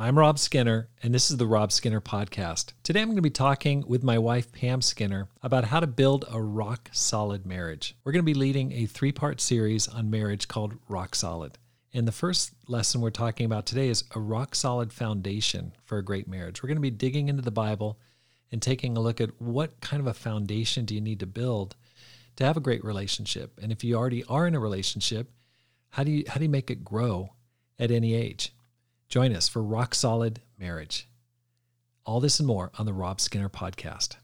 I'm Rob Skinner, and this is the Rob Skinner Podcast. Today I'm going to be talking with my wife, Pam Skinner, about how to build a rock solid marriage. We're going to be leading a three part series on marriage called Rock Solid. And the first lesson we're talking about today is a rock solid foundation for a great marriage. We're going to be digging into the Bible and taking a look at what kind of a foundation do you need to build to have a great relationship. And if you already are in a relationship, how do you how do you make it grow at any age? Join us for Rock Solid Marriage. All this and more on the Rob Skinner Podcast.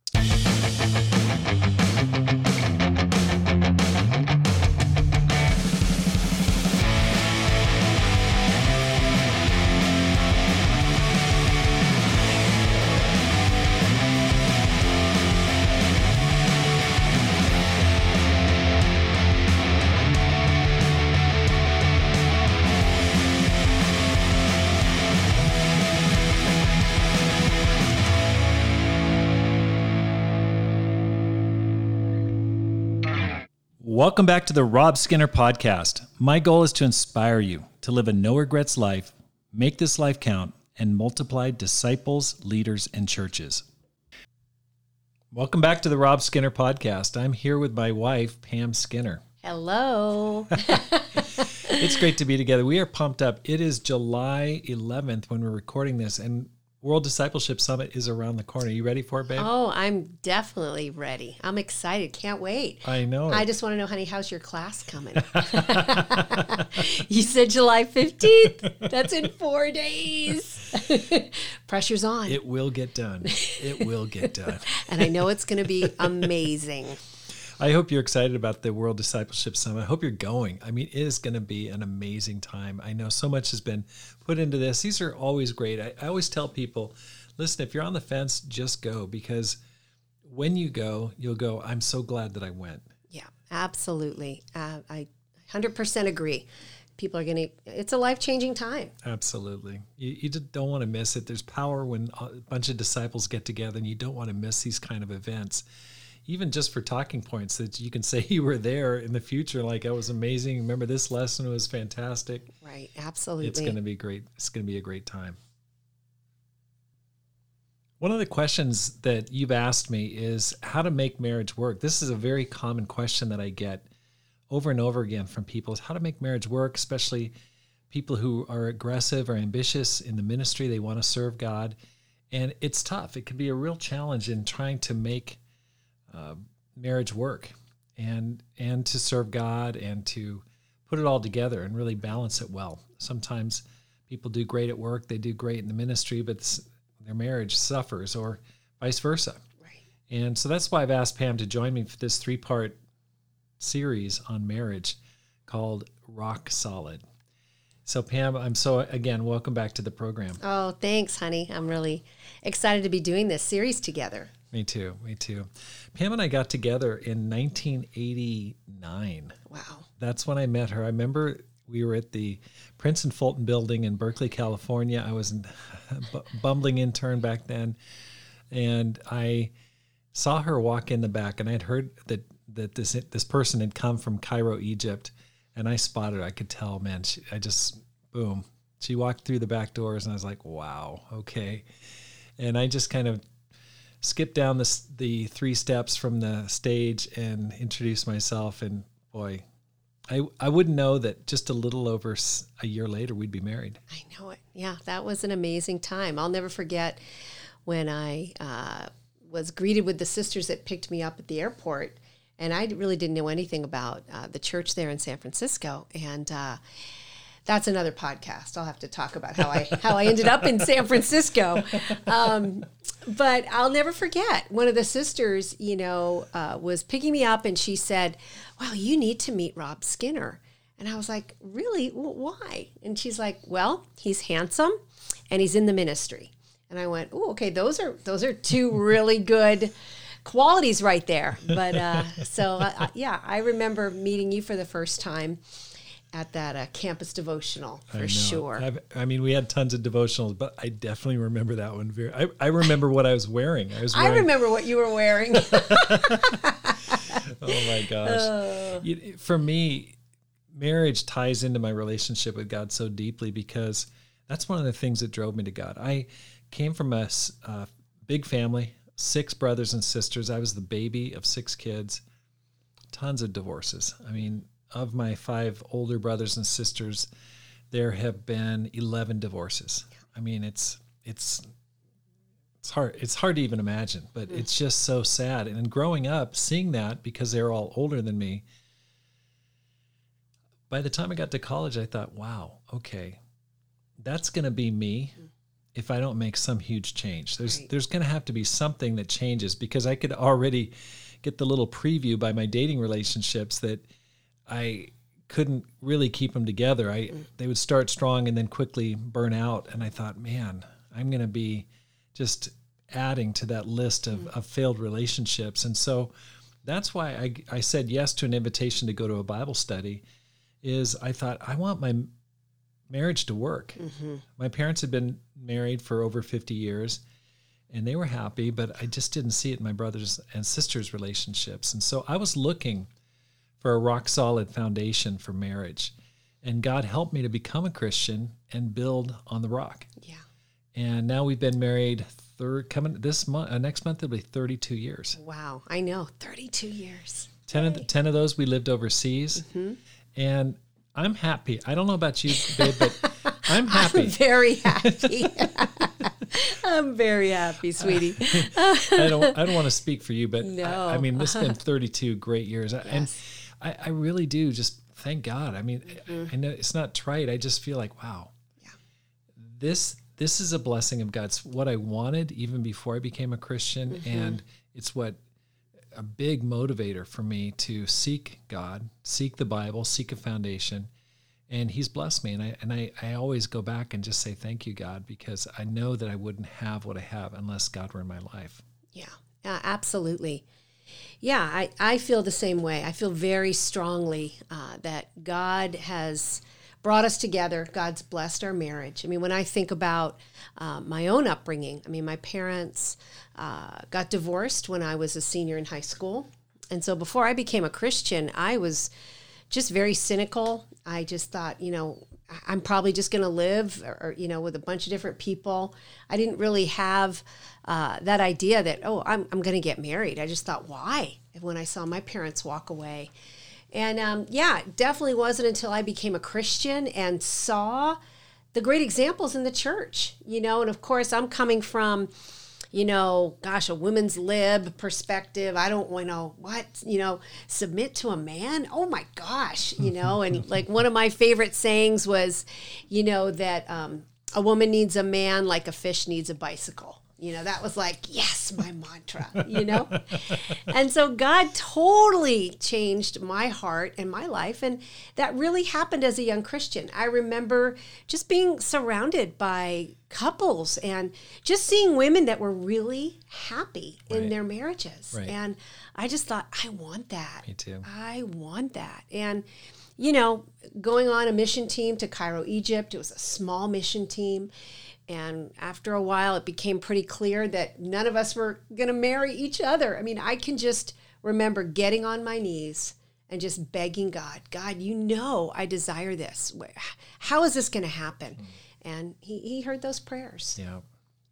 Welcome back to the Rob Skinner Podcast. My goal is to inspire you to live a no regrets life, make this life count, and multiply disciples, leaders, and churches. Welcome back to the Rob Skinner Podcast. I'm here with my wife, Pam Skinner. Hello. it's great to be together. We are pumped up. It is July 11th when we're recording this, and World Discipleship Summit is around the corner. Are you ready for it, babe? Oh, I'm definitely ready. I'm excited. Can't wait. I know. I just want to know, honey, how's your class coming? you said July 15th. That's in four days. Pressure's on. It will get done. It will get done. and I know it's going to be amazing. I hope you're excited about the World Discipleship Summit. I hope you're going. I mean, it is going to be an amazing time. I know so much has been put into this. These are always great. I, I always tell people listen, if you're on the fence, just go because when you go, you'll go, I'm so glad that I went. Yeah, absolutely. Uh, I 100% agree. People are going to, it's a life changing time. Absolutely. You, you don't want to miss it. There's power when a bunch of disciples get together and you don't want to miss these kind of events even just for talking points that you can say you were there in the future like that was amazing. Remember this lesson was fantastic. Right absolutely it's going to be great it's going to be a great time. One of the questions that you've asked me is how to make marriage work. This is a very common question that i get over and over again from people is how to make marriage work especially people who are aggressive or ambitious in the ministry. They want to serve god. And it's tough. It can be a real challenge in trying to make uh, marriage work and and to serve God and to put it all together and really balance it well. Sometimes people do great at work, they do great in the ministry, but their marriage suffers, or vice versa. Right. And so that's why I've asked Pam to join me for this three part series on marriage called Rock Solid. So, Pam, I'm so, again, welcome back to the program. Oh, thanks, honey. I'm really excited to be doing this series together. Me too. Me too. Pam and I got together in 1989. Wow. That's when I met her. I remember we were at the Prince and Fulton building in Berkeley, California. I was a bumbling intern back then. And I saw her walk in the back, and I'd heard that, that this, this person had come from Cairo, Egypt. And I spotted her. I could tell, man, she, I just, boom. She walked through the back doors, and I was like, wow, okay. And I just kind of skip down the the three steps from the stage and introduce myself. And boy, I I wouldn't know that just a little over a year later we'd be married. I know it. Yeah, that was an amazing time. I'll never forget when I uh, was greeted with the sisters that picked me up at the airport, and I really didn't know anything about uh, the church there in San Francisco, and. Uh, that's another podcast. I'll have to talk about how I how I ended up in San Francisco. Um, but I'll never forget one of the sisters, you know, uh, was picking me up and she said, "Well, you need to meet Rob Skinner." And I was like, "Really? why?" And she's like, "Well, he's handsome, and he's in the ministry." And I went, "Oh, okay. Those are those are two really good." qualities right there but uh, so uh, yeah i remember meeting you for the first time at that uh, campus devotional for sure. I've, i mean, we had tons of devotionals, but I definitely remember that one. Very. I, I remember what I was wearing. I was. Wearing, I remember what you were wearing. oh my gosh! Uh. For me, marriage ties into my relationship with God so deeply because that's one of the things that drove me to God. I came from a uh, big family, six brothers and sisters. I was the baby of six kids, tons of divorces. I mean, of my five older brothers and sisters, there have been 11 divorces. I mean, it's, it's, it's hard it's hard to even imagine but mm. it's just so sad and growing up seeing that because they're all older than me by the time i got to college i thought wow okay that's going to be me mm. if i don't make some huge change there's right. there's going to have to be something that changes because i could already get the little preview by my dating relationships that i couldn't really keep them together i mm. they would start strong and then quickly burn out and i thought man i'm going to be just adding to that list of, of failed relationships. And so that's why I, I said yes to an invitation to go to a Bible study is I thought I want my marriage to work. Mm-hmm. My parents had been married for over 50 years and they were happy, but I just didn't see it in my brothers and sisters' relationships. And so I was looking for a rock solid foundation for marriage. And God helped me to become a Christian and build on the rock. Yeah and now we've been married third coming this month uh, next month it'll be 32 years wow i know 32 years 10 of, the, 10 of those we lived overseas mm-hmm. and i'm happy i don't know about you babe but i'm happy i'm very happy i'm very happy sweetie i don't i don't want to speak for you but no. I, I mean this has been 32 great years yes. and I, I really do just thank god i mean mm-hmm. I know it's not trite i just feel like wow yeah. this this is a blessing of God's what I wanted even before I became a Christian. Mm-hmm. And it's what a big motivator for me to seek God, seek the Bible, seek a foundation. And he's blessed me. And I and I, I always go back and just say thank you, God, because I know that I wouldn't have what I have unless God were in my life. Yeah, uh, absolutely. Yeah, I, I feel the same way. I feel very strongly uh, that God has brought us together. God's blessed our marriage. I mean, when I think about uh, my own upbringing, I mean, my parents uh, got divorced when I was a senior in high school. And so before I became a Christian, I was just very cynical. I just thought, you know, I'm probably just going to live, or, you know, with a bunch of different people. I didn't really have uh, that idea that, oh, I'm, I'm going to get married. I just thought, why? When I saw my parents walk away. And um, yeah, definitely wasn't until I became a Christian and saw the great examples in the church, you know. And of course, I'm coming from, you know, gosh, a women's lib perspective. I don't want to what, you know, submit to a man. Oh my gosh, you know. And like one of my favorite sayings was, you know, that um, a woman needs a man like a fish needs a bicycle. You know, that was like, yes, my mantra, you know? and so God totally changed my heart and my life. And that really happened as a young Christian. I remember just being surrounded by couples and just seeing women that were really happy right. in their marriages. Right. And I just thought, I want that. Me too. I want that. And, you know, going on a mission team to Cairo, Egypt, it was a small mission team and after a while, it became pretty clear that none of us were going to marry each other. I mean, I can just remember getting on my knees and just begging God, God, you know I desire this. How is this going to happen? Mm. And he, he heard those prayers. Yeah.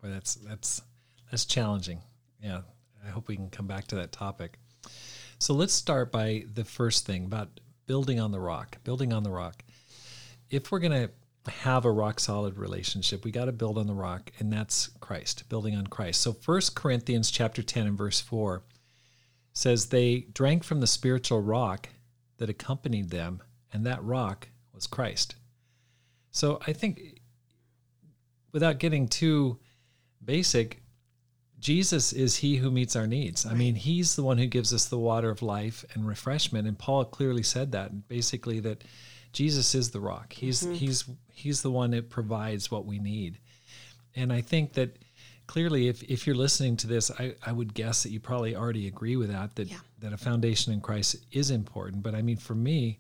Well, that's, that's, that's challenging. Yeah. I hope we can come back to that topic. So let's start by the first thing about building on the rock, building on the rock. If we're to have a rock solid relationship. We got to build on the rock, and that's Christ, building on Christ. So First Corinthians chapter 10 and verse 4 says they drank from the spiritual rock that accompanied them, and that rock was Christ. So I think without getting too basic, Jesus is he who meets our needs. I mean, he's the one who gives us the water of life and refreshment. And Paul clearly said that basically that Jesus is the rock. He's mm-hmm. he's he's the one that provides what we need. And I think that clearly if, if you're listening to this, I, I would guess that you probably already agree with that, that yeah. that a foundation in Christ is important. But I mean for me,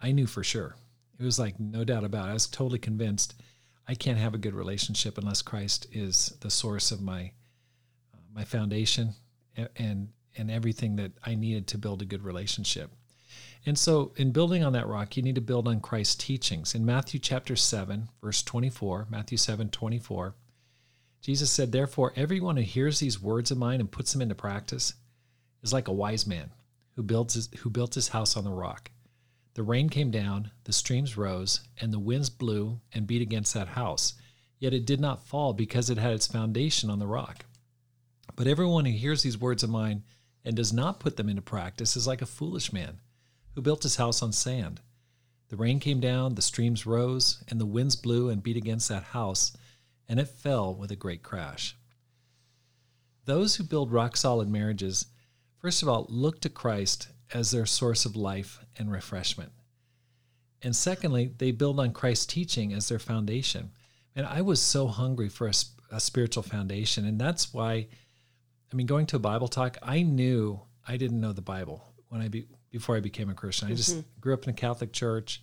I knew for sure. It was like no doubt about it. I was totally convinced I can't have a good relationship unless Christ is the source of my uh, my foundation and and everything that I needed to build a good relationship. And so, in building on that rock, you need to build on Christ's teachings. In Matthew chapter 7, verse 24, Matthew 7 24, Jesus said, Therefore, everyone who hears these words of mine and puts them into practice is like a wise man who, builds his, who built his house on the rock. The rain came down, the streams rose, and the winds blew and beat against that house. Yet it did not fall because it had its foundation on the rock. But everyone who hears these words of mine and does not put them into practice is like a foolish man who built his house on sand. The rain came down, the streams rose, and the winds blew and beat against that house, and it fell with a great crash. Those who build rock solid marriages, first of all, look to Christ as their source of life and refreshment. And secondly, they build on Christ's teaching as their foundation. And I was so hungry for a, a spiritual foundation. And that's why, I mean, going to a Bible talk, I knew I didn't know the Bible when I be, before I became a Christian. I just mm-hmm. grew up in a Catholic church.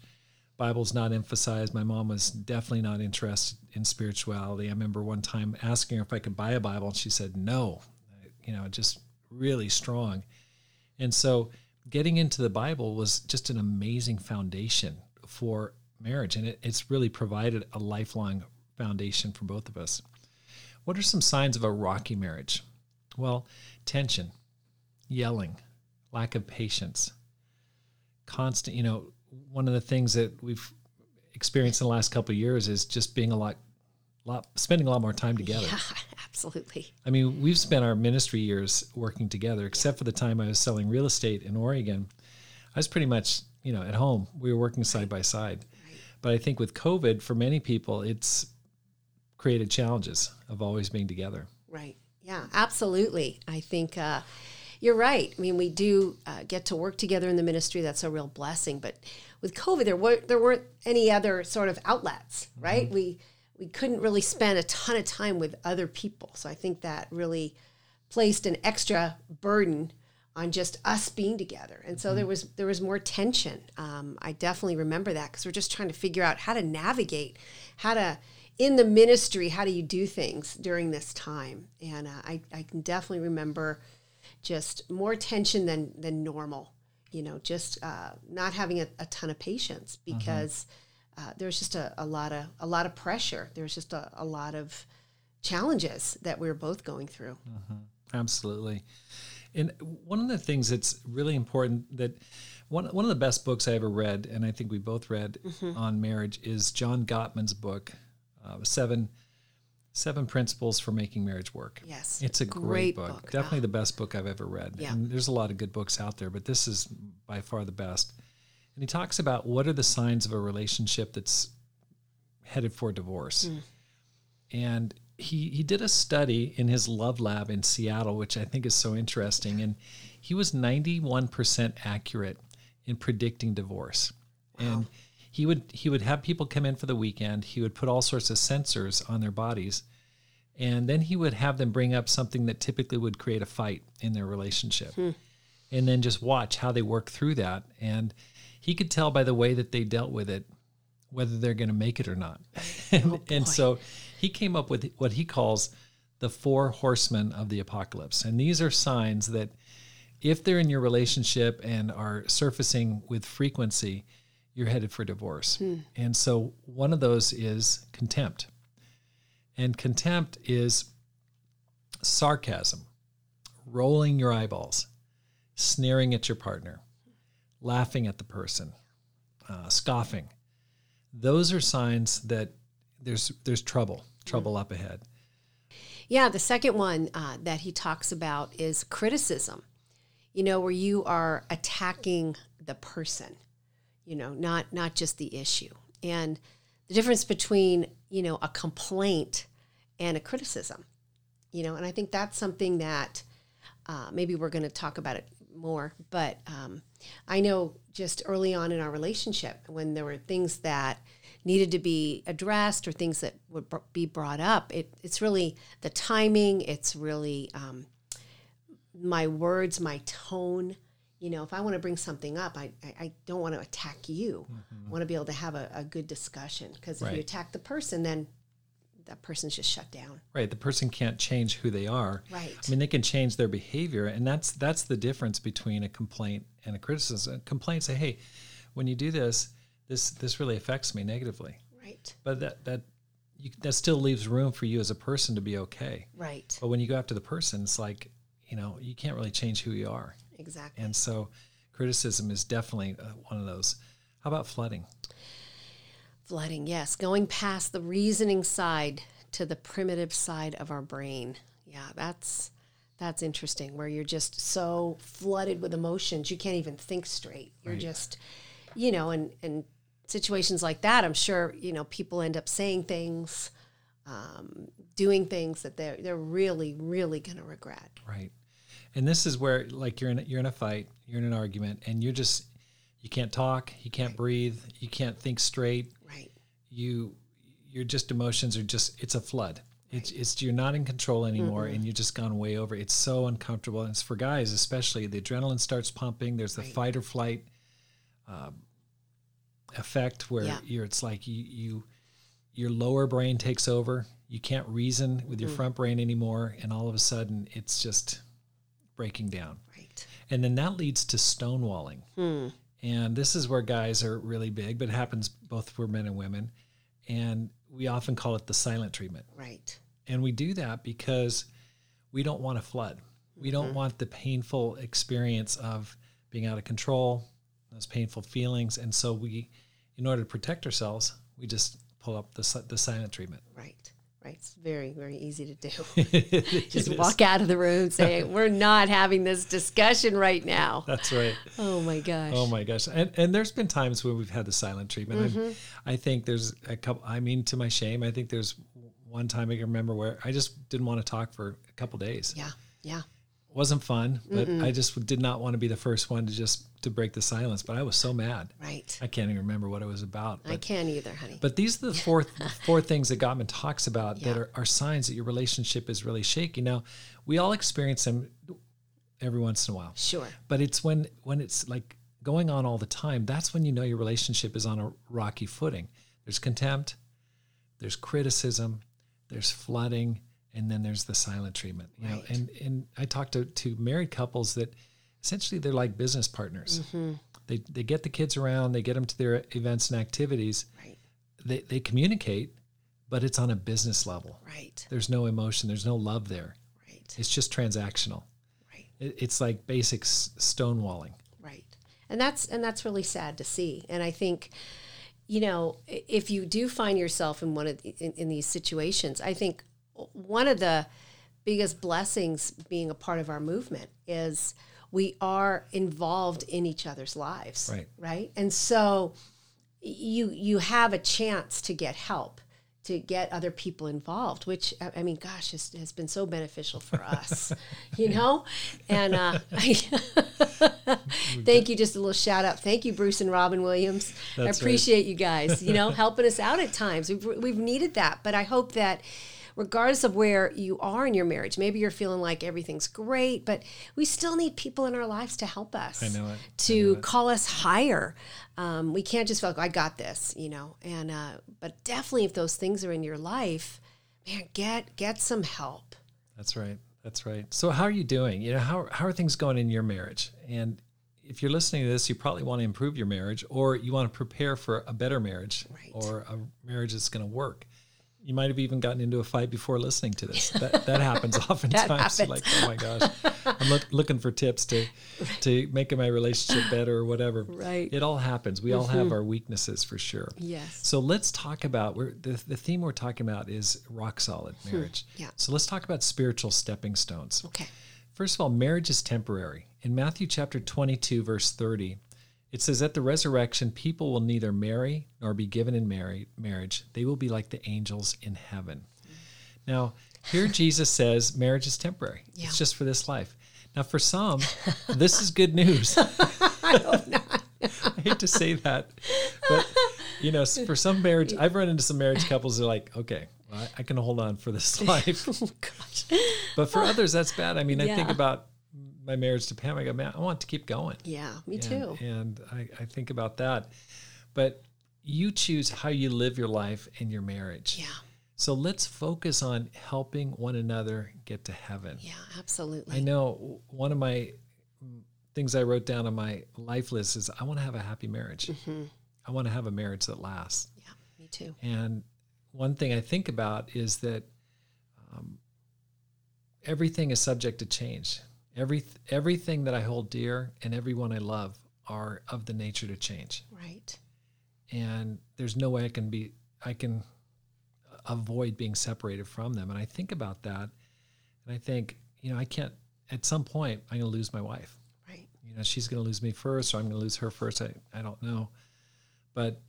Bible's not emphasized. My mom was definitely not interested in spirituality. I remember one time asking her if I could buy a Bible, and she said no. You know, just really strong. And so, getting into the Bible was just an amazing foundation for marriage, and it, it's really provided a lifelong foundation for both of us. What are some signs of a rocky marriage? Well, tension, yelling, lack of patience, constant, you know, one of the things that we've experienced in the last couple of years is just being a lot lot spending a lot more time together. Yeah, absolutely. I mean, we've spent our ministry years working together, except for the time I was selling real estate in Oregon. I was pretty much, you know, at home. We were working side by side. But I think with COVID, for many people, it's created challenges of always being together. Right. Yeah, absolutely. I think uh, you're right. I mean, we do uh, get to work together in the ministry. That's a real blessing. But with COVID, there were there weren't any other sort of outlets, right? Mm-hmm. We we couldn't really spend a ton of time with other people. So I think that really placed an extra burden on just us being together. And so mm-hmm. there was there was more tension. Um, I definitely remember that because we're just trying to figure out how to navigate, how to in the ministry, how do you do things during this time? And uh, I I can definitely remember just more tension than than normal. You know, just uh, not having a, a, ton of patience mm-hmm. because mm-hmm. Uh, there's just a, a, lot of a lot of pressure. There's just a, a lot of challenges that we are both going through. Mm-hmm. Absolutely. And one of the things that's really important that one, one of the best books I ever read, and I think we both read mm-hmm. on marriage, is John Gottman's book, uh, Seven Seven Principles for Making Marriage Work. Yes. It's a great, great book. book. Definitely oh. the best book I've ever read. Yeah. And there's a lot of good books out there, but this is by far the best. And he talks about what are the signs of a relationship that's headed for divorce. Mm. And he, he did a study in his love lab in Seattle, which I think is so interesting. And he was 91% accurate in predicting divorce. Wow. And he would he would have people come in for the weekend. He would put all sorts of sensors on their bodies, and then he would have them bring up something that typically would create a fight in their relationship, hmm. and then just watch how they work through that. And he could tell by the way that they dealt with it whether they're going to make it or not. and, oh and so he came up with what he calls the four horsemen of the apocalypse, and these are signs that if they're in your relationship and are surfacing with frequency you're headed for divorce. Hmm. And so one of those is contempt. And contempt is sarcasm, rolling your eyeballs, sneering at your partner, laughing at the person, uh, scoffing. Those are signs that there's there's trouble, trouble up ahead. Yeah, the second one uh, that he talks about is criticism. You know, where you are attacking the person you know, not not just the issue. And the difference between, you know, a complaint and a criticism, you know, and I think that's something that uh, maybe we're going to talk about it more. But um, I know just early on in our relationship, when there were things that needed to be addressed or things that would be brought up, it, it's really the timing, it's really um, my words, my tone you know, if I want to bring something up, I, I, I don't want to attack you. Mm-hmm. I want to be able to have a, a good discussion because if right. you attack the person, then that person's just shut down. Right. The person can't change who they are. Right. I mean, they can change their behavior, and that's that's the difference between a complaint and a criticism. A complaint say, "Hey, when you do this, this this really affects me negatively," Right. but that that you, that still leaves room for you as a person to be okay. Right. But when you go after the person, it's like you know you can't really change who you are, Exactly. and so criticism is definitely uh, one of those. How about flooding? Flooding, yes. Going past the reasoning side to the primitive side of our brain. Yeah, that's that's interesting. Where you're just so flooded with emotions, you can't even think straight. You're Right. just, you know, and and situations like that, I'm sure you know people end up saying things, um, doing things that they're they're really really going to regret. Right. And this is where like you're in a, you're in a fight, you're in an argument and you're just you can't talk, you can't breathe, you can't think straight. You your just emotions are just it's a flood. It's it's you're not in control anymore and you've just gone way over. It's so uncomfortable and it's for guys especially the adrenaline starts pumping, there's the Right. fight or flight um, effect where Yeah. you're it's like you you your lower brain takes over. You can't reason with your Mm. front brain anymore and all of a sudden it's just breaking down. Right. And then that leads to stonewalling. Hmm. And this is where guys are really big, but it happens both for men and women. And we often call it the silent treatment. Right. And we do that because we don't want to flood. We don't mm-hmm. want the painful experience of being out of control, those painful feelings. And so we, in order to protect ourselves, we just pull up the, the silent treatment. Right. Right. It's very very easy to do. Just walk out of the room saying we're not having this discussion right now That's right. oh my gosh Oh my gosh! And and there's been times when we've had the silent treatment. Mm-hmm. I think there's a couple. I mean, to my shame, I think there's one time I can remember where I just didn't want to talk for a couple days. yeah yeah wasn't fun, but I just did not want to be the first one to just to break the silence. But I was so mad. right I can't even remember what it was about. i can't either honey but these are the four four things that Gottman talks about that are, are signs that your relationship is really shaky. Now, we all experience them every once in a while sure but it's when when it's like going on all the time that's when you know your relationship is on a rocky footing there's contempt there's criticism there's flooding and then there's the silent treatment you know and and i talk to to married couples that essentially they're like business partners. Mm-hmm. they they get the kids around they get them to their events and activities. Right. They they communicate but it's on a business level. Right. There's no emotion there's no love there. Right. It's just transactional. Right. It, it's like basic s- stonewalling. Right. And that's and that's really sad to see. And i think you know if you do find yourself in one of the, in, in these situations i think one of the biggest blessings being a part of our movement is we are involved in each other's lives Right. right? And so you you have a chance to get help to get other people involved which i I mean gosh has, has been so beneficial for us you know? And uh, thank you just a little shout out. Thank you bruce and robin williams. I That's right. appreciate you guys you know helping us out at times. We've, we've needed that but i hope that regardless of where you are in your marriage maybe you're feeling like everything's great but we still need people in our lives to help us I know it. To call us higher um, we can't just feel like i got this you know and uh, but definitely if those things are in your life man get get some help That's right. That's right. So how are you doing? You know, how how are things going in your marriage? And if you're listening to this, you probably want to improve your marriage or you want to prepare for a better marriage Right. or a marriage that's going to work. You might have even gotten into a fight before listening to this. That that happens oftentimes. You're happens. Like, oh my gosh, I'm look, looking for tips to to making my relationship better or whatever. Right. It all happens. We all have our weaknesses for sure. yes So let's talk about we're, the the theme we're talking about is rock solid marriage. Hmm. Yeah. So let's talk about spiritual stepping stones. okay First of all, marriage is temporary. In Matthew chapter 22 verse 30, it says at the resurrection people will neither marry nor be given in marriage. They will be like the angels in heaven. Now, here Jesus says marriage is temporary. Yeah. It's just for this life. Now, for some, this is good news. I hate to say that, but you know, for some marriage, I've run into some marriage couples that are like, okay, well, I, I can hold on for this life. oh gosh But for others, that's bad. I mean, I think about my marriage to Pam. I go, man, I want to keep going. yeah me And- too And, I, I think about that. But you choose how you live your life and your marriage. yeah So let's focus on helping one another get to heaven. Yeah, absolutely. I know one of my things I wrote down on my life list is I want to have a happy marriage. Mm-hmm. I want to have a marriage that lasts. Yeah, me too. And one thing I think about is that um, everything is subject to change. Every everything that I hold dear and everyone I love are of the nature to change. Right. And there's no way I can be I can avoid being separated from them. And I think about that, and I think you know I can't. At some point, I'm going to lose my wife. Right. You know, she's going to lose me first, or I'm going to lose her first. I I don't know, but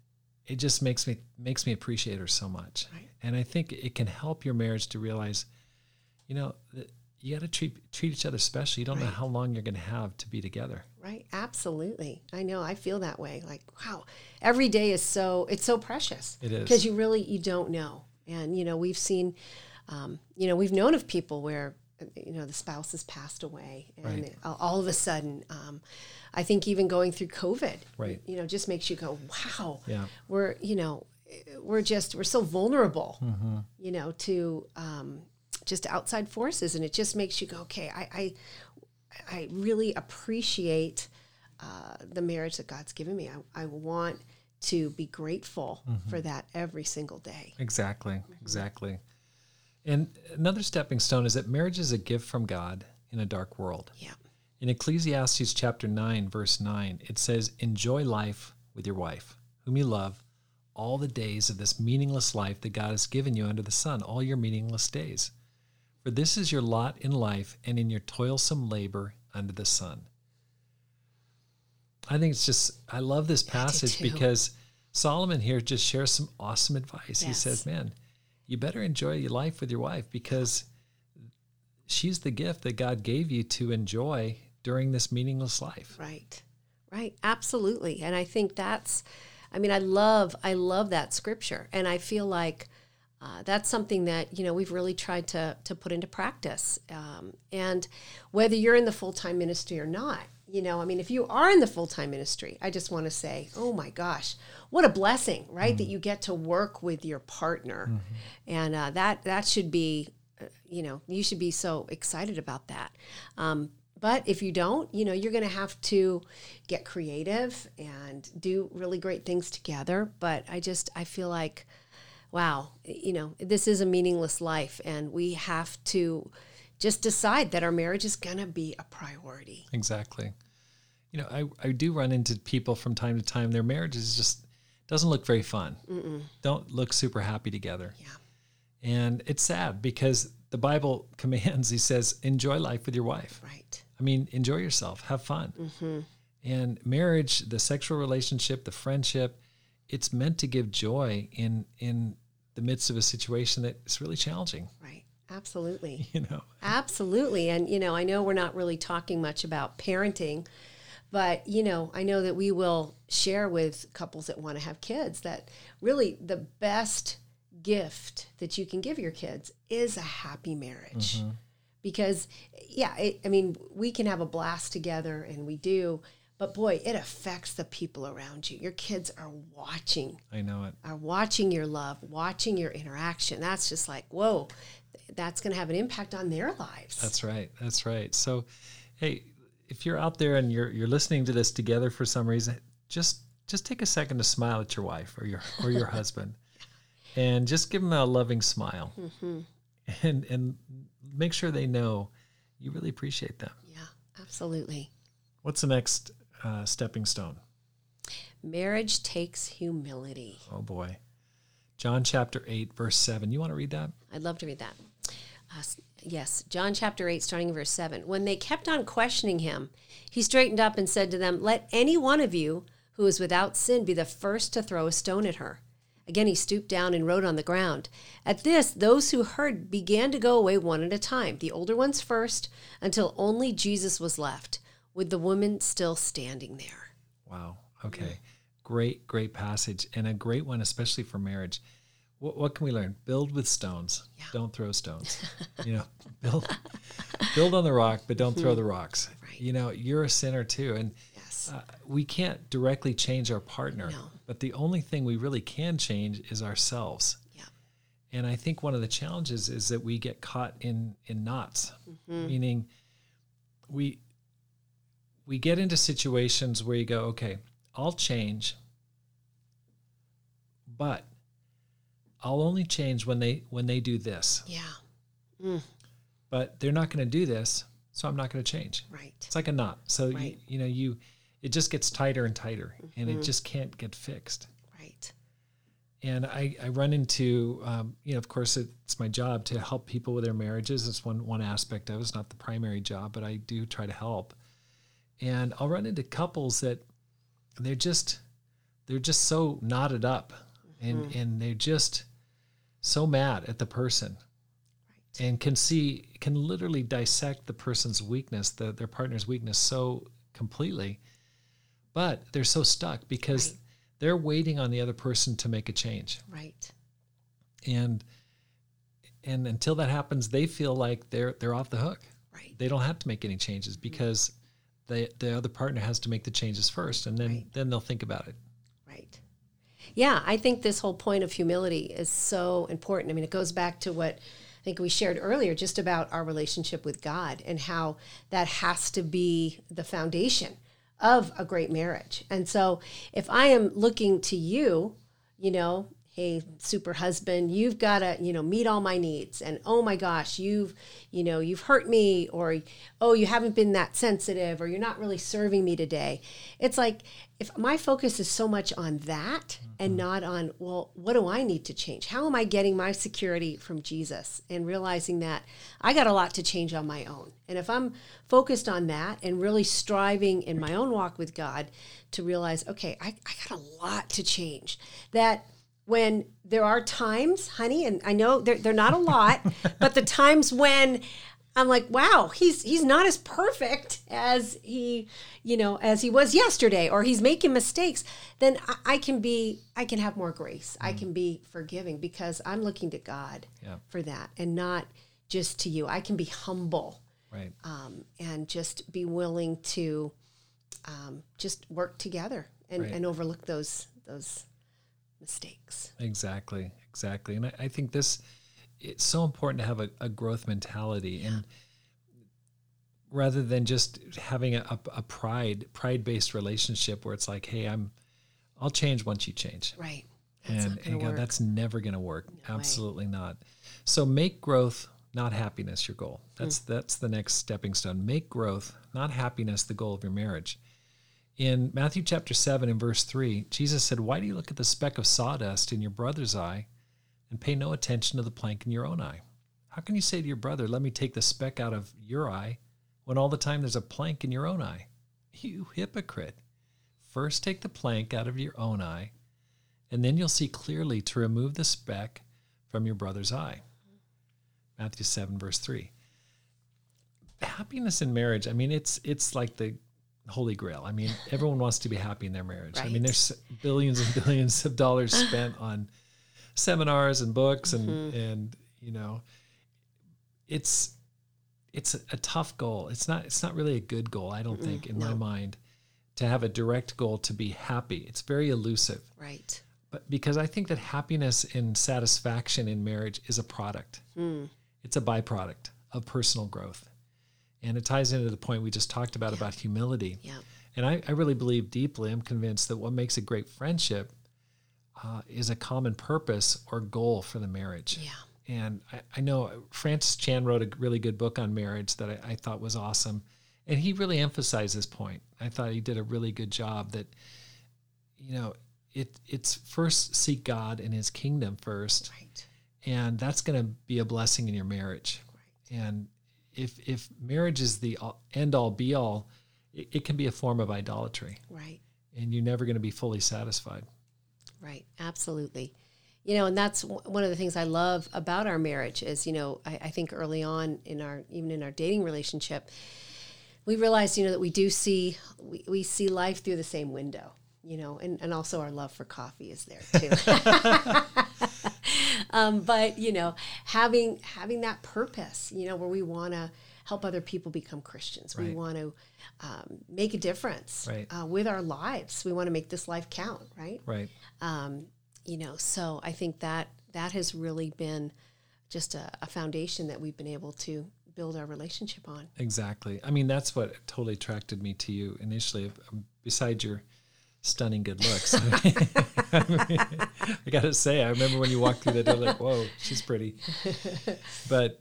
it just makes me makes me appreciate her so much. Right. And I think it can help your marriage to realize, you know, you got to treat treat each other special. You don't know how long you're going to have to be together. Right. Absolutely. I know. I feel that way. Like, wow, every day is so, it's so precious. It is. Because you really, you don't know. And, you know, we've seen, um, you know, we've known of people where, you know, the spouse has passed away. And Right. all- all of a sudden, um, I think even going through COVID, Right. you know, just makes you go, wow, Yeah. we're, you know, we're just, we're so vulnerable, Mm-hmm. you know, to um, just outside forces. And it just makes you go, okay, I, I, I really appreciate uh, the marriage that God's given me. I, I want to be grateful Mm-hmm. for that every single day. Exactly, exactly. And another stepping stone is that marriage is a gift from God in a dark world. Yeah. In Ecclesiastes chapter 9, verse 9, it says, Enjoy life with your wife, whom you love, all the days of this meaningless life that God has given you under the sun, all your meaningless days. For this is your lot in life and in your toilsome labor under the sun. I think it's just, I love this passage because Solomon here just shares some awesome advice. He says, Man, you better enjoy your life with your wife because she's the gift that God gave you to enjoy during this meaningless life. Right. Right. Absolutely. And I think that's, I mean, I love, I love that scripture. And I feel like uh, that's something that, you know, we've really tried to, to put into practice. Um, and whether you're in the full time ministry or not, you know, I mean, if you are in the full time ministry, I just want to say, oh my gosh, what a blessing, right? That you get to work with your partner. And uh, that, that should be, uh, you know, you should be so excited about that. Um, but if you don't, you know, you're going to have to get creative and do really great things together. But I just, I feel like, wow, you know, this is a meaningless life. And we have to just decide that our marriage is going to be a priority. Exactly. You know, I, I do run into people from time to time, their marriage is just doesn't look very fun. Don't look super happy together. Yeah. And it's sad because the Bible commands, he says, enjoy life with your wife. Right. I mean, enjoy yourself, have fun. Mm-hmm. And marriage, the sexual relationship, the friendship, it's meant to give joy in in the midst of a situation that's really challenging. Right. Absolutely. You know, Absolutely. And, you know, I know we're not really talking much about parenting, but, you know, I know that we will share with couples that want to have kids that really the best gift that you can give your kids is a happy marriage. Mm-hmm. Because, yeah, it, I mean, we can have a blast together and we do, but boy, it affects the people around you. Your kids are watching I know it. are watching your love, watching your interaction. That's just like, whoa, that's going to have an impact on their lives. That's right. That's right. So, hey, if you're out there and you're you're listening to this together for some reason, just just take a second to smile at your wife or your or your husband, and just give them a loving smile, mm-hmm. and and make sure they know you really appreciate them. yeah, absolutely. What's the next uh, stepping stone? Marriage takes humility. Oh boy, John chapter eight verse seven. You want to read that? I'd love to read that. Uh, yes, John chapter 8, starting in verse 7. When they kept on questioning him, he straightened up and said to them, Let any one of you who is without sin be the first to throw a stone at her. Again, he stooped down and wrote on the ground. At this, those who heard began to go away one at a time, the older ones first, until only Jesus was left, with the woman still standing there. Wow. Okay. Great, great passage and a great one, especially for marriage. What, what can we learn? Build with stones. Don't throw stones. you know, build, build on the rock, but don't throw the rocks. Right. You know, you're a sinner too, and Yes. uh, we can't directly change our partner. No. But the only thing we really can change is ourselves. Yeah. And I think one of the challenges is that we get caught in in knots, meaning we we get into situations where you go, okay, I'll change, but I'll only change when they when they do this. Yeah. But they're not going to do this, so I'm not going to change. Right. It's like a knot. So you, Right. you know you it just gets tighter and tighter, and it just can't get fixed. Right. and I, I run into um, you know of course it's my job to help people with their marriages it's one one aspect of it it's not the primary job but I do try to help and I'll run into couples that they're just they're just so knotted up and mm-hmm. and they're just so mad at the person and can see can literally dissect the person's weakness the, their partner's weakness so completely but they're so stuck because Right. they're waiting on the other person to make a change Right. and and until that happens they feel like they're they're off the hook Right. they don't have to make any changes because they, the other partner has to make the changes first and then Right. then they'll think about it Right. Yeah, I think this whole point of humility is so important. I mean, it goes back to what I think we shared earlier just about our relationship with God and how that has to be the foundation of a great marriage. And so if I am looking to you, you know, hey super husband you've got to you know meet all my needs. And oh my gosh you've you know you've hurt me or oh you haven't been that sensitive or you're not really serving me today. It's like if my focus is so much on that and mm-hmm. not on well what do i need to change? How am i getting my security from jesus and realizing that i got a lot to change on my own? And if i'm focused on that and really striving in my own walk with god to realize okay i, I got a lot to change that when there are times, honey, and I know they're, they're not a lot, but the times when I'm like, wow, he's he's not as perfect as he, you know, as he was yesterday, or he's making mistakes, then I, I can be, I can have more grace. I can be forgiving because I'm looking to God Yeah. for that and not just to you. I can be humble right um, and just be willing to um, just work together and, Right. and overlook those those mistakes. Exactly, exactly. And I, I think this it's so important to have a, a growth mentality and rather than just having a, a, pride pride based relationship where it's like, hey, I'm I'll change once you change. Right. That's and and God, that's never going to work. way. Absolutely not. So make growth, not happiness, your goal. That's Hmm. that's the next stepping stone. Make growth, not happiness, the goal of your marriage. In Matthew chapter seven and verse three, Jesus said, "Why do you look at the speck of sawdust in your brother's eye, and pay no attention to the plank in your own eye? How can you say to your brother, Let me take the speck out of your eye, when all the time there's a plank in your own eye? You hypocrite! First take the plank out of your own eye." and then you'll see clearly to remove the speck from your brother's eye. Matthew 7 verse 3. Happiness in marriage, I mean it's it's like the holy grail. I mean everyone wants to be happy in their marriage. I mean there's billions and billions of dollars spent on seminars and books and mm-hmm. and you know it's it's a, a tough goal. It's not it's not really a good goal, I don't think in my mind to have a direct goal to be happy. It's very elusive Right. but because I think that happiness and satisfaction in marriage is a product. Mm. It's a byproduct of personal growth. And it ties into the point we just talked about about humility. Yeah. And I, I really believe deeply, I'm convinced that what makes a great friendship uh, is a common purpose or goal for the marriage. Yeah. And I, I know Francis Chan wrote a really good book on marriage that I, I thought was awesome. And he really emphasized this point. I thought he did a really good job that, you know, it it's first seek God and his kingdom first, Right. and that's going to be a blessing in your marriage. Right. And if if marriage is the end all be all, it, it can be a form of idolatry, Right. and you're never going to be fully satisfied. Right. Absolutely. You know, and that's w- one of the things I love about our marriage is, you know, I, I think early on in our, even in our dating relationship, we realized, you know, that we do see, we, we see life through the same window, you know, and, and also our love for coffee is there too. um, but, you know, having, having that purpose, you know, where we want to help other people become Christians. We want to um, make a difference Right. uh, with our lives. We want to make this life count, right? Right. um, you know so i think that that has really been just a, a foundation that we've been able to build our relationship on. Exactly. I mean, that's what totally attracted me to you initially. um, Besides your stunning good looks, I got to say, I remember when you walked through the door, like, whoa, she's pretty. But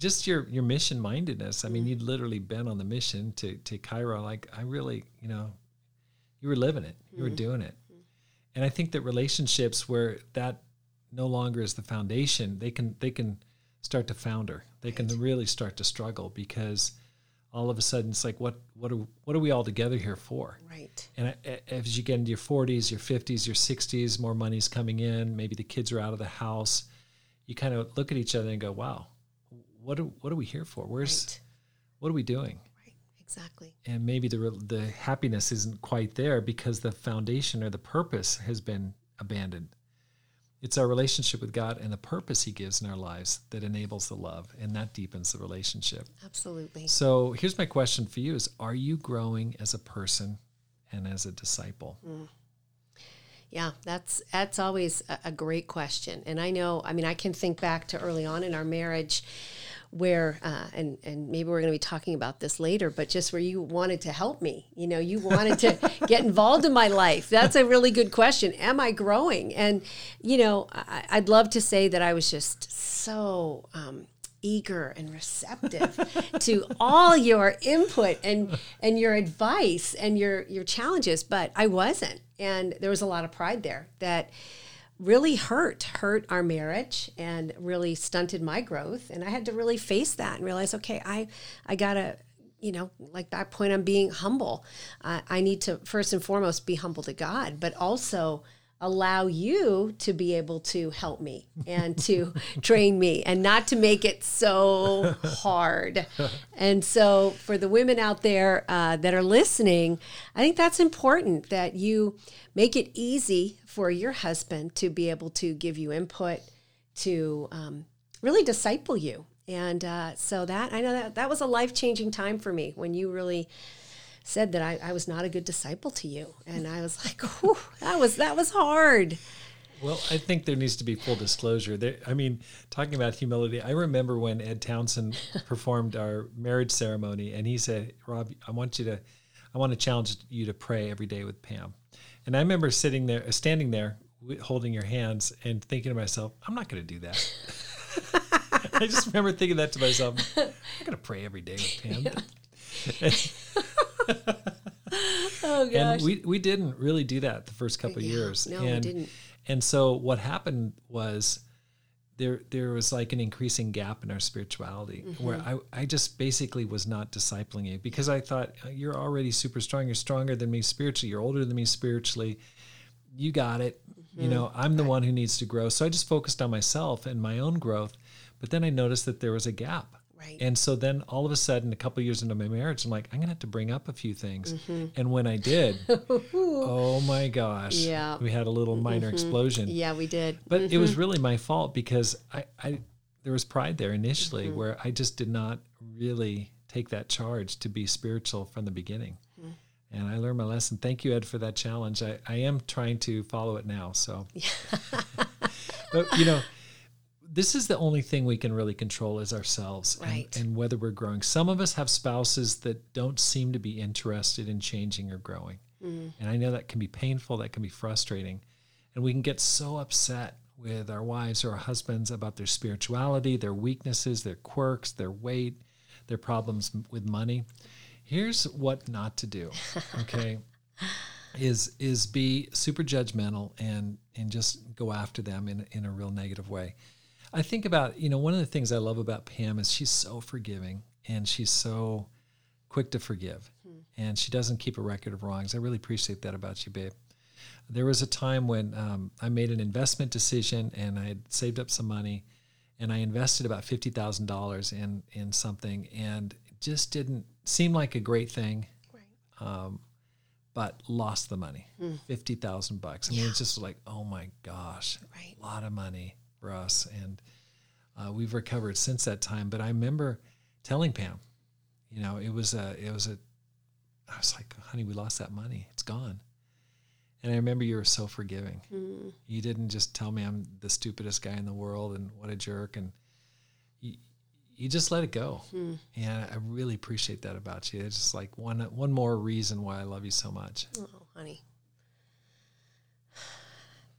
just your your mission mindedness. I mean, mm. you'd literally been on the mission to to Cairo. Like, I really, you know, you were living it. You were mm. doing it. Mm. And I think that relationships where that no longer is the foundation, they can they can start to founder. They can really start to struggle because all of a sudden it's like what what are what are we all together here for? Right. And as you get into your 40s, your 50s, your 60s, more money's coming in, maybe the kids are out of the house, you kind of look at each other and go, "Wow, what are, what are we here for? Where's Right. what are we doing?" Right. Exactly. and maybe the the happiness isn't quite there because the foundation or the purpose has been abandoned. It's our relationship with God and the purpose He gives in our lives that enables the love, and that deepens the relationship. Absolutely. So here's my question for you: Is are you growing as a person and as a disciple? Mm. Yeah, that's that's always a, a great question, and I know. I mean, I can think back to early on in our marriage, where uh, and and maybe we're going to be talking about this later, but just where you wanted to help me. You know, you wanted to get involved in my life. That's a really good question. Am I growing? And you know, I, I'd love to say that I was just so. Um, eager and receptive to all your input and and your advice and your your challenges but I wasn't and there was a lot of pride there that really hurt hurt our marriage and really stunted my growth and I had to really face that and realize okay I I got to you know, like that point i'm being humble. Uh, I need to first and foremost be humble to God, but also allow you to be able to help me and to train me and not to make it so hard. And so, for the women out there uh, that are listening, I think that's important that you make it easy for your husband to be able to give you input, to um, really disciple you. And uh, so that I know that that was a life changing time for me when you really said that I, I was not a good disciple to you, and I was like, Whew, that was that was hard. Well, I think there needs to be full disclosure. There, I mean, talking about humility, I remember when Ed Townsend performed our marriage ceremony, and he said, "Rob, I want you to, I want to challenge you to pray every day with Pam." And I remember sitting there, uh, standing there, holding your hands, and thinking to myself, "I'm not going to do that." I just remember thinking that to myself. I'm going to pray every day with Pam. Oh gosh, and we we didn't really do that the first couple of Yeah, years. no, we and, didn't. And so what happened was there there was like an increasing gap in our spirituality Mm-hmm. where I, I just basically was not discipling you because I thought "Uh, you're already super strong, you're stronger than me spiritually, you're older than me spiritually. You got it. You Mm-hmm. know, I'm the one who needs to grow. So I just focused on myself and my own growth. But then I noticed that there was a gap. Right. And so then all of a sudden, a couple of years into my marriage, I'm like, I'm going to have to bring up a few things. And when I did, oh my gosh, Mm-hmm. Yeah. we had a little minor explosion. yeah, we did. But it was really my fault because I, I there was pride there initially Mm-hmm. where I just did not really take that charge to be spiritual from the beginning. And I learned my lesson. Thank you, Ed, for that challenge. I, I am trying to follow it now. So, but you know, this is the only thing we can really control is ourselves and- Right. and, whether we're growing. Some of us have spouses that don't seem to be interested in changing or growing. Mm. And I know that can be painful, that can be frustrating. And we can get so upset with our wives or our husbands about their spirituality, their weaknesses, their quirks, their weight, their problems with money. Here's what not to do. Okay. is is be super judgmental and and just go after them in in a real negative way. I think about, you know, one of the things I love about Pam is she's so forgiving and she's so quick to forgive. Hmm. And she doesn't keep a record of wrongs. I really appreciate that about you, babe. There was a time when um, I made an investment decision and I had saved up some money and I invested about $50,000 in, in something and it just didn't seem like a great thing Right. Um, but lost the money, hmm. fifty thousand bucks. I mean, it's just like, oh my gosh, Right. a lot of money for us, and uh, we've recovered since that time. But I remember telling Pam, you know, it was a, it was a, I was like, honey, we lost that money, it's gone. And I remember you were so forgiving. You didn't just tell me I'm the stupidest guy in the world and what a jerk. And you, you just let it go. And I really appreciate that about you. It's just like one one more reason why I love you so much. Oh, honey.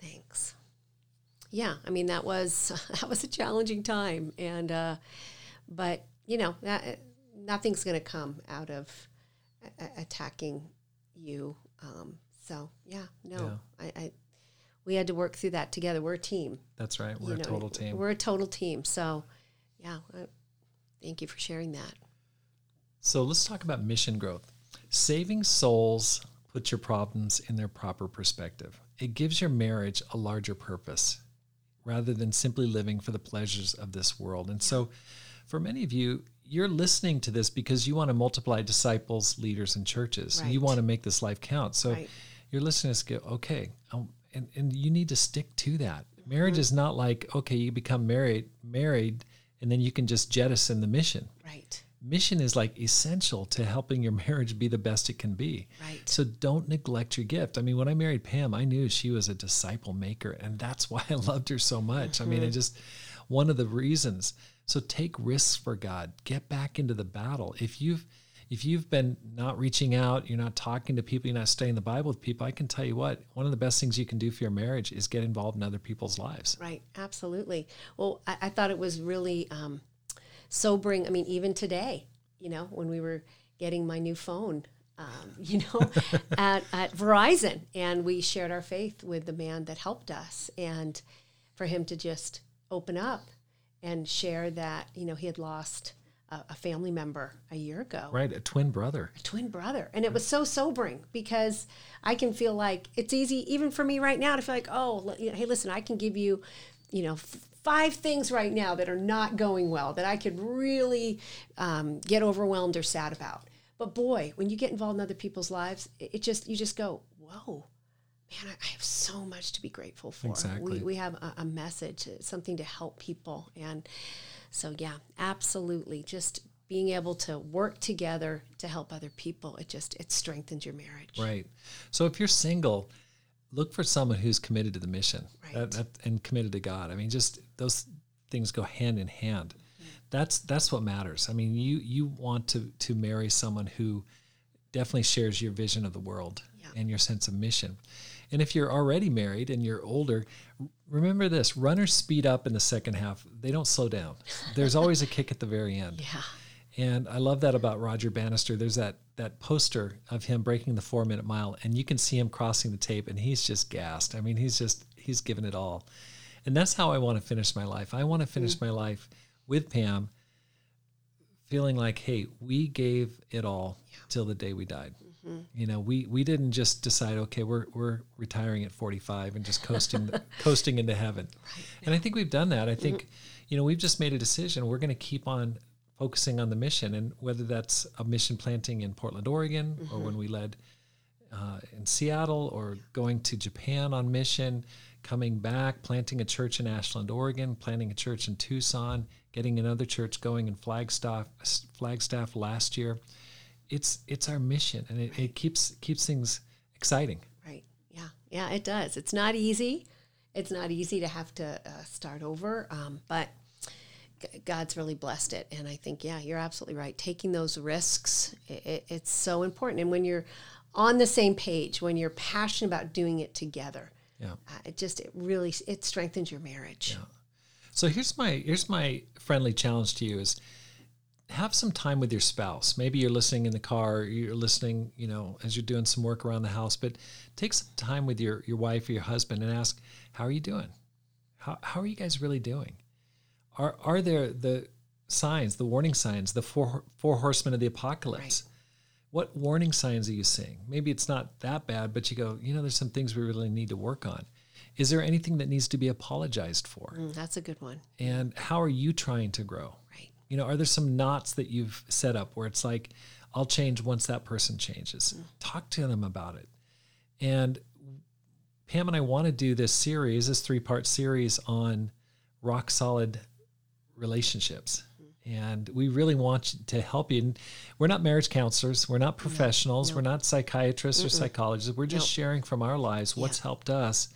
Thanks. Yeah, I mean that was that was a challenging time, and uh, but you know that nothing's going to come out of a- attacking you. Um, so yeah, no, I, I we had to work through that together. We're a team. That's right. We're you a know, total team. We're a total team. So yeah, uh, thank you for sharing that. So let's talk about mission growth. Saving souls puts your problems in their proper perspective. It gives your marriage a larger purpose rather than simply living for the pleasures of this world. And so, for many of you, you're listening to this because you want to multiply disciples, leaders, and churches. You want to make this life count. So, Right. you're listening to this, go, okay, um, and, and you need to stick to that. Marriage is not like, okay, you become married, married, and then you can just jettison the mission Right. Mission is like essential to helping your marriage be the best it can be. Right. So don't neglect your gift. I mean, when I married Pam, I knew she was a disciple maker, and that's why I loved her so much. I mean, it just one of the reasons. So take risks for God. Get back into the battle. If you've if you've been not reaching out, you're not talking to people, you're not studying the Bible with people, I can tell you what, one of the best things you can do for your marriage is get involved in other people's lives. Right, absolutely. Well, I, I thought it was really um, sobering. I mean, even today, you know, when we were getting my new phone, um, you know, at, at Verizon, and we shared our faith with the man that helped us, and for him to just open up and share that, you know, he had lost a, a family member a year ago Right? A twin brother. A twin brother. And it was so sobering because I can feel like it's easy, even for me right now, to feel like, oh, l- you know, hey, listen, I can give you, you know, f- five things right now that are not going well that I could really um, get overwhelmed or sad about. But boy, when you get involved in other people's lives, it, it just, you just go, whoa. Man, I I have so much to be grateful for. Exactly. We, we have a, a message, uh, something to help people. And so, yeah, absolutely. Just being able to work together to help other people, it just, it strengthens your marriage. Right. So if you're single, look for someone who's committed to the mission Right. that, that, and committed to God. I mean, just those things go hand in hand. That's that's what matters. I mean, you you want to to marry someone who definitely shares your vision of the world Yeah. and your sense of mission. And if you're already married and you're older, remember this: runners speed up in the second half. They don't slow down. There's always a kick at the very end. Yeah. And I love that about Roger Bannister. There's that that poster of him breaking the four minute mile, and you can see him crossing the tape, and he's just gassed. I mean, he's just he's given it all, and that's how I want to finish my life. I want to finish mm. my life with Pam, feeling like, hey, we gave it all till the day we died. Mm-hmm. You know, we we didn't just decide, okay, we're we're retiring at 45 and just coasting coasting into heaven. And I think we've done that. I think, mm-hmm. you know, we've just made a decision. We're going to keep on focusing on the mission, and whether that's a mission planting in Portland, Oregon, or mm-hmm. when we led uh, in Seattle, or going to Japan on mission, coming back, planting a church in Ashland, Oregon, planting a church in Tucson, getting another church going in Flagstaff, Flagstaff last year. It's it's our mission, and it, it keeps keeps things exciting. Right. Yeah. Yeah, it does. It's not easy. It's not easy to have to uh, start over, um, but God's really blessed it. And I think, yeah, you're absolutely right. Taking those risks, it, it, it's so important. And when you're on the same page, when you're passionate about doing it together, Yeah. uh, it just it really it strengthens your marriage. Yeah. So here's my here's my friendly challenge to you is have some time with your spouse. Maybe you're listening in the car, you're listening, you know, as you're doing some work around the house, but take some time with your your wife or your husband and ask, "How are you doing? How how are you guys really doing? Are are there the signs, the warning signs, the four four horsemen of the apocalypse?" What warning signs are you seeing? Maybe it's not that bad, but you go, you know, there's some things we really need to work on. Is there anything that needs to be apologized for? Mm, that's a good one. and how are you trying to grow Right. you know are there some knots that you've set up where it's like i'll change once that person changes talk to them about it and pam and i want to do this series this three part series on rock solid relationships And we really want to help you. And we're not marriage counselors. We're not professionals. No, no. We're not psychiatrists Mm-mm. or psychologists. We're just nope. sharing from our lives what's yeah. helped us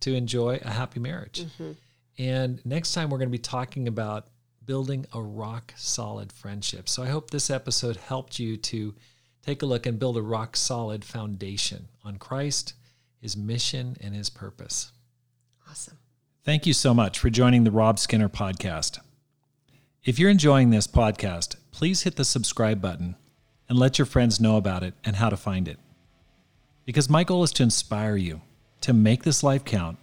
to enjoy a happy marriage. Mm-hmm. And next time, we're going to be talking about building a rock solid friendship. So I hope this episode helped you to take a look and build a rock solid foundation on Christ, his mission, and his purpose. Awesome. Thank you so much for joining the Rob Skinner podcast. If you're enjoying this podcast, please hit the subscribe button and let your friends know about it and how to find it. Because my goal is to inspire you to make this life count,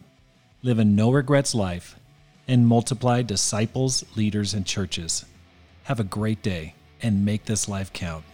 live a no regrets life, and multiply disciples, leaders, and churches. Have a great day and make this life count.